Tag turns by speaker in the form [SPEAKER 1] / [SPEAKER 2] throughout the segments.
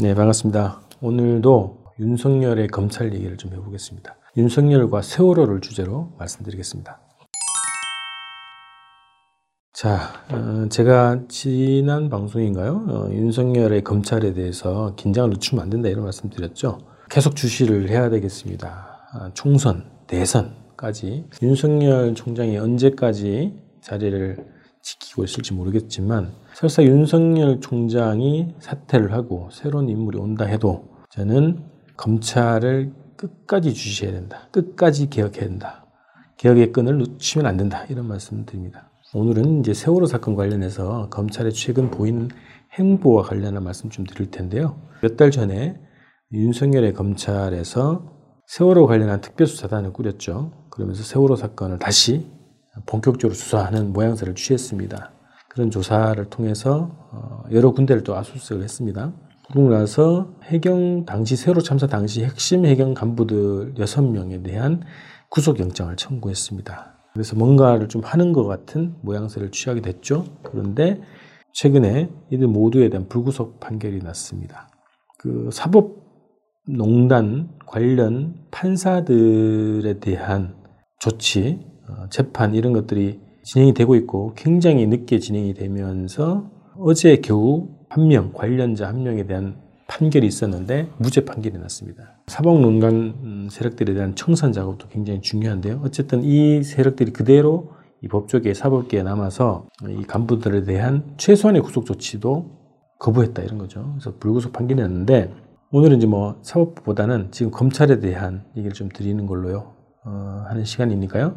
[SPEAKER 1] 네, 반갑습니다. 오늘도 윤석열의 검찰 얘기를 좀 해보겠습니다. 윤석열과 세월호를 주제로 말씀드리겠습니다. 자, 어, 제가 지난 방송인가요? 어, 윤석열의 검찰에 대해서 긴장을 늦추면 안 된다 이런 말씀 드렸죠. 계속 주시를 해야 되겠습니다. 아, 총선, 대선까지 윤석열 총장이 언제까지 자리를 지키고 있을지 모르겠지만 설사 윤석열 총장이 사퇴를 하고 새로운 인물이 온다 해도 저는 검찰을 끝까지 주시해야 된다. 끝까지 개혁해야 된다. 개혁의 끈을 놓치면 안 된다. 이런 말씀을 드립니다. 오늘은 이제 세월호 사건 관련해서 검찰의 최근 보이는 행보와 관련한 말씀 좀 드릴 텐데요. 몇 달 전에 윤석열의 검찰에서 세월호 관련한 특별수사단을 꾸렸죠. 그러면서 세월호 사건을 다시 본격적으로 수사하는 모양새를 취했습니다. 그런 조사를 통해서 어, 여러 군데를 또 압수수색을 했습니다. 그러고 나서 해경 당시 세월호 참사 당시 핵심 해경 간부들 6명에 대한 구속영장을 청구했습니다. 그래서 뭔가를 좀 하는 것 같은 모양새를 취하게 됐죠. 그런데 최근에 이들 모두에 대한 불구속 판결이 났습니다. 그 사법농단 관련 판사들에 대한 조치, 어, 재판 이런 것들이 진행이 되고 있고 굉장히 늦게 진행이 되면서 어제 겨우 한 명, 관련자 한 명에 대한 판결이 있었는데 무죄 판결이 났습니다. 사법농단 세력들에 대한 청산 작업도 굉장히 중요한데요. 어쨌든 이 세력들이 그대로 이 법조계, 사법계에 남아서 이 간부들에 대한 최소한의 구속 조치도 거부했다 이런 거죠. 그래서 불구속 판결이 났는데 오늘은 이제 뭐 사법부보다는 지금 검찰에 대한 얘기를 좀 드리는 걸로요. 어, 하는 시간이니까요.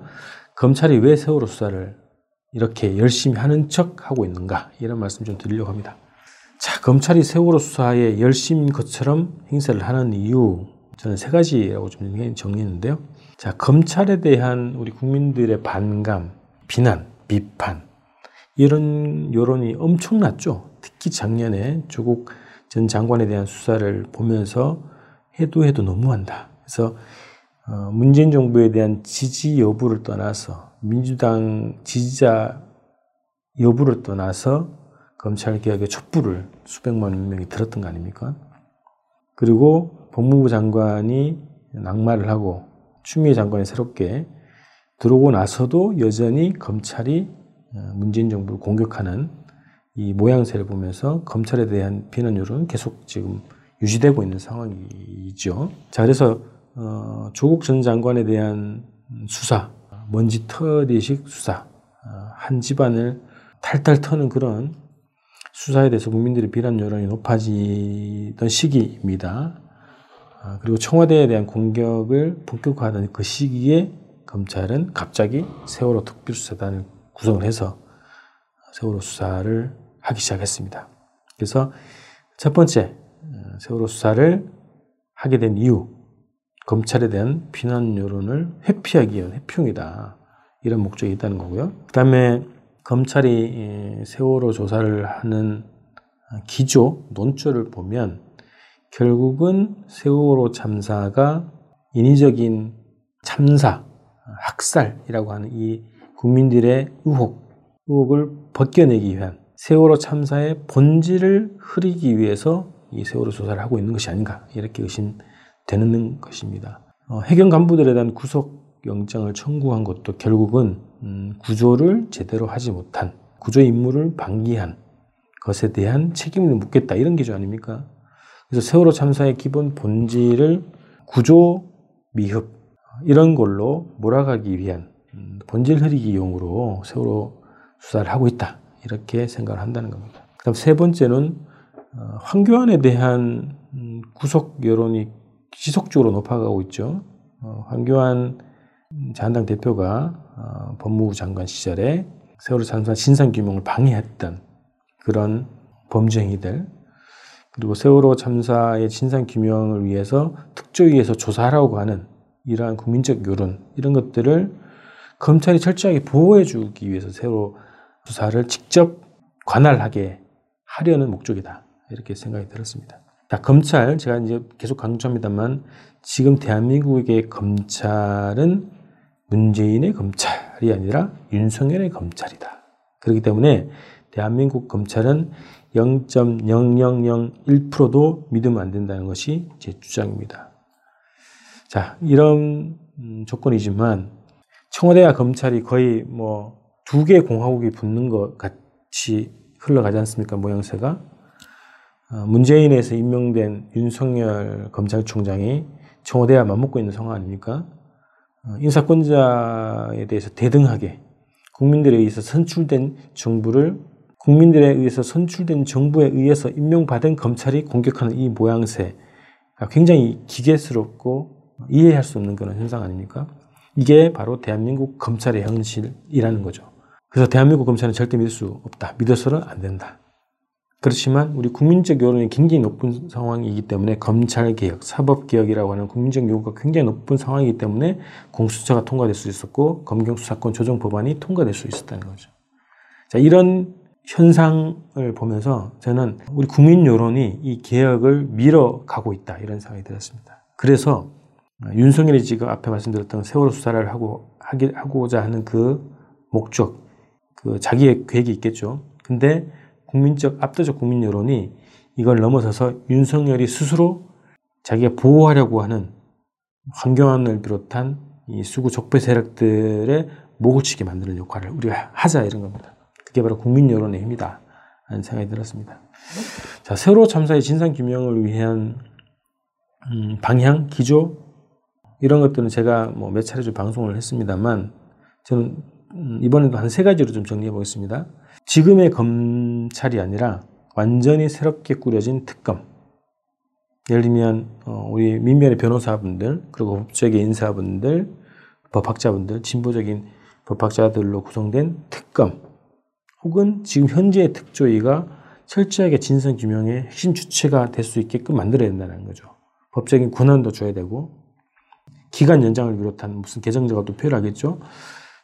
[SPEAKER 1] 검찰이 왜 세월호 수사를 이렇게 열심히 하는 척 하고 있는가 이런 말씀 좀 드리려고 합니다. 자, 검찰이 세월호 수사에 열심인 것처럼 행사를 하는 이유 저는 세 가지라고 좀 정리했는데요. 자, 검찰에 대한 우리 국민들의 반감, 비난, 비판 이런 여론이 엄청났죠. 특히 작년에 조국 전 장관에 대한 수사를 보면서 해도 해도 너무한다. 그래서 어, 문재인 정부에 대한 지지 여부를 떠나서 민주당 지지자 여부를 떠나서 검찰 개혁의 촛불을 수백만 명이 들었던 거 아닙니까? 그리고 법무부 장관이 낙마를 하고 추미애 장관이 새롭게 들어오고 나서도 여전히 검찰이 어, 문재인 정부를 공격하는 이 모양새를 보면서 검찰에 대한 비난 여론은 계속 지금 유지되고 있는 상황이죠. 자, 그래서 어, 조국 전 장관에 대한 수사, 먼지털이식 수사, 어, 한 집안을 탈탈 터는 그런 수사에 대해서 국민들의 비난 여론이 높아지던 시기입니다. 어, 그리고 청와대에 대한 공격을 본격화하던 그 시기에 검찰은 갑자기 세월호 특별수사단을 구성을 해서 세월호 수사를 하기 시작했습니다. 그래서 첫 번째 어, 세월호 수사를 하게 된 이유 검찰에 대한 비난 여론을 회피하기 위한 회피용이다. 이런 목적이 있다는 거고요. 그 다음에 검찰이 세월호 조사를 하는 기조, 논조를 보면 결국은 세월호 참사가 인위적인 참사, 학살이라고 하는 이 국민들의 의혹, 의혹을 벗겨내기 위한 세월호 참사의 본질을 흐리기 위해서 이 세월호 조사를 하고 있는 것이 아닌가 이렇게 의심 되는 것입니다. 어, 해경 간부들에 대한 구속 영장을 청구한 것도 결국은 음, 구조를 제대로 하지 못한 구조 임무를 방기한 것에 대한 책임을 묻겠다 이런 기조 아닙니까? 그래서 세월호 참사의 기본 본질을 구조 미흡 이런 걸로 몰아가기 위한 음, 본질 흐리기용으로 세월호 수사를 하고 있다 이렇게 생각을 한다는 겁니다. 그다음 세 번째는 어, 황교안에 대한 음, 구속 여론이 지속적으로 높아가고 있죠. 어, 황교안 자한당 대표가 어, 법무부 장관 시절에 세월호 참사 진상규명을 방해했던 그런 범죄 행위들 그리고 세월호 참사의 진상규명을 위해서 특조위에서 조사하라고 하는 이러한 국민적 여론 이런 것들을 검찰이 철저하게 보호해주기 위해서 세월호 수사를 직접 관할하게 하려는 목적이다 이렇게 생각이 들었습니다. 자, 검찰, 제가 이제 계속 강조합니다만, 지금 대한민국의 검찰은 문재인의 검찰이 아니라 윤석열의 검찰이다. 그렇기 때문에 대한민국 검찰은 0.0001%도 믿으면 안 된다는 것이 제 주장입니다. 자, 이런 음, 조건이지만 청와대와 검찰이 거의 뭐 두 개 공화국이 붙는 것 같이 흘러가지 않습니까? 모양새가. 어, 문재인에서 임명된 윤석열 검찰총장이 청와대와 맞먹고 있는 상황 아닙니까? 어, 인사권자에 대해서 대등하게 국민들에 의해서 선출된 정부를 국민들에 의해서 선출된 정부에 의해서 임명받은 검찰이 공격하는 이 모양새 굉장히 기괴스럽고 이해할 수 없는 그런 현상 아닙니까? 이게 바로 대한민국 검찰의 현실이라는 거죠. 그래서 대한민국 검찰은 절대 믿을 수 없다. 믿어서는 안 된다. 그렇지만 우리 국민적 여론이 굉장히 높은 상황이기 때문에 검찰개혁, 사법개혁이라고 하는 국민적 요구가 굉장히 높은 상황이기 때문에 공수처가 통과될 수 있었고 검경수사권 조정 법안이 통과될 수 있었다는 거죠. 자, 이런 현상을 보면서 저는 우리 국민 여론이 이 개혁을 밀어가고 있다 이런 생각이 들었습니다. 그래서 윤석열이 지금 앞에 말씀드렸던 세월호 수사를 하고 하기, 하고자 하는 그 목적, 그 자기의 계획이 있겠죠. 근데 국민적 압도적 국민 여론이 이걸 넘어서서 윤석열이 스스로 자기가 보호하려고 하는 황교안을 비롯한 이 수구 적폐 세력들의 목을 치게 만드는 역할을 우리가 하자 이런 겁니다. 그게 바로 국민 여론의 힘이다. 라는 생각이 들었습니다. 자, 세월호 참사의 진상 규명을 위한 음, 방향, 기조 이런 것들은 제가 뭐 몇 차례 좀 방송을 했습니다만 저는 음, 이번에도 한 세 가지로 좀 정리해 보겠습니다. 지금의 검찰이 아니라 완전히 새롭게 꾸려진 특검. 예를 들면 어, 우리 민변의 변호사분들 그리고 법조계 인사분들 법학자분들 진보적인 법학자들로 구성된 특검 혹은 지금 현재의 특조위가 철저하게 진상 규명의 핵심 주체가 될 수 있게끔 만들어야 된다는 거죠. 법적인 권한도 줘야 되고 기간 연장을 비롯한 무슨 개정자가 또 필요하겠죠.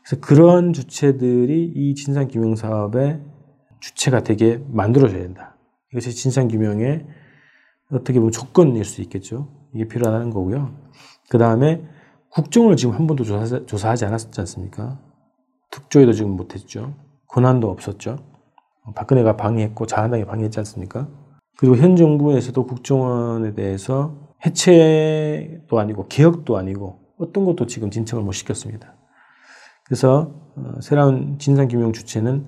[SPEAKER 1] 그래서 그런 주체들이 이 진상규명 사업의 주체가 되게 만들어져야 된다. 이것이 진상규명의 어떻게 보면 조건일 수 있겠죠. 이게 필요하다는 거고요. 그 다음에 국정을 지금 한 번도 조사, 조사 하지 않았지 않습니까? 특조위도 지금 못했죠. 권한도 없었죠. 박근혜가 방해했고 자한당이 방해했지 않습니까? 그리고 현 정부에서도 국정원에 대해서 해체도 아니고 개혁도 아니고 어떤 것도 지금 진척을 못 시켰습니다. 그래서 어, 새로운 진상규명 주체는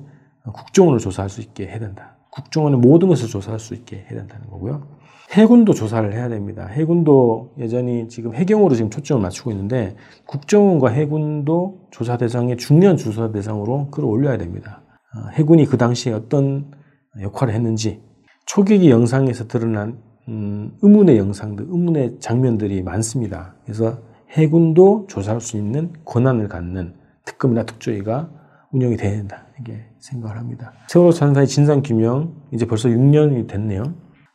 [SPEAKER 1] 국정원을 조사할 수 있게 해야 된다. 국정원의 모든 것을 조사할 수 있게 해야 된다는 거고요. 해군도 조사를 해야 됩니다. 해군도 여전히 지금 해경으로 지금 초점을 맞추고 있는데 국정원과 해군도 조사 대상에 중요한 조사 대상으로 끌어올려야 됩니다. 어, 해군이 그 당시에 어떤 역할을 했는지 초계기 영상에서 드러난 음, 의문의 영상들, 의문의 장면들이 많습니다. 그래서 해군도 조사할 수 있는 권한을 갖는 특검이나 특조위가 운영이 돼야 된다. 이게 생각을 합니다. 세월호 참사의 진상 규명, 이제 벌써 6년이 됐네요.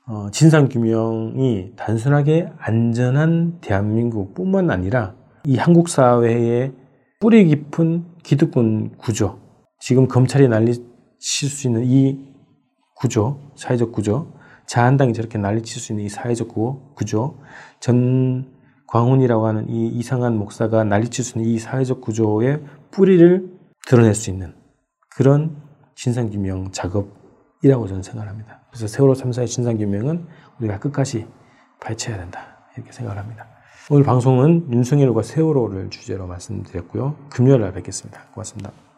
[SPEAKER 1] 어, 진상 규명이 단순하게 안전한 대한민국 뿐만 아니라 이 한국 사회의 뿌리 깊은 기득권 구조, 지금 검찰이 난리칠 수 있는 이 구조, 사회적 구조, 자한당이 저렇게 난리칠 수 있는 이 사회적 구조, 전 광훈이라고 하는 이 이상한 목사가 난리칠 수 있는 이 사회적 구조의 뿌리를 드러낼 수 있는 그런 진상규명 작업이라고 저는 생각합니다. 그래서 세월호 참사의 진상규명은 우리가 끝까지 파헤쳐야 된다. 이렇게 생각을 합니다. 오늘 방송은 윤석열과 세월호를 주제로 말씀드렸고요. 금요일 날 뵙겠습니다. 고맙습니다.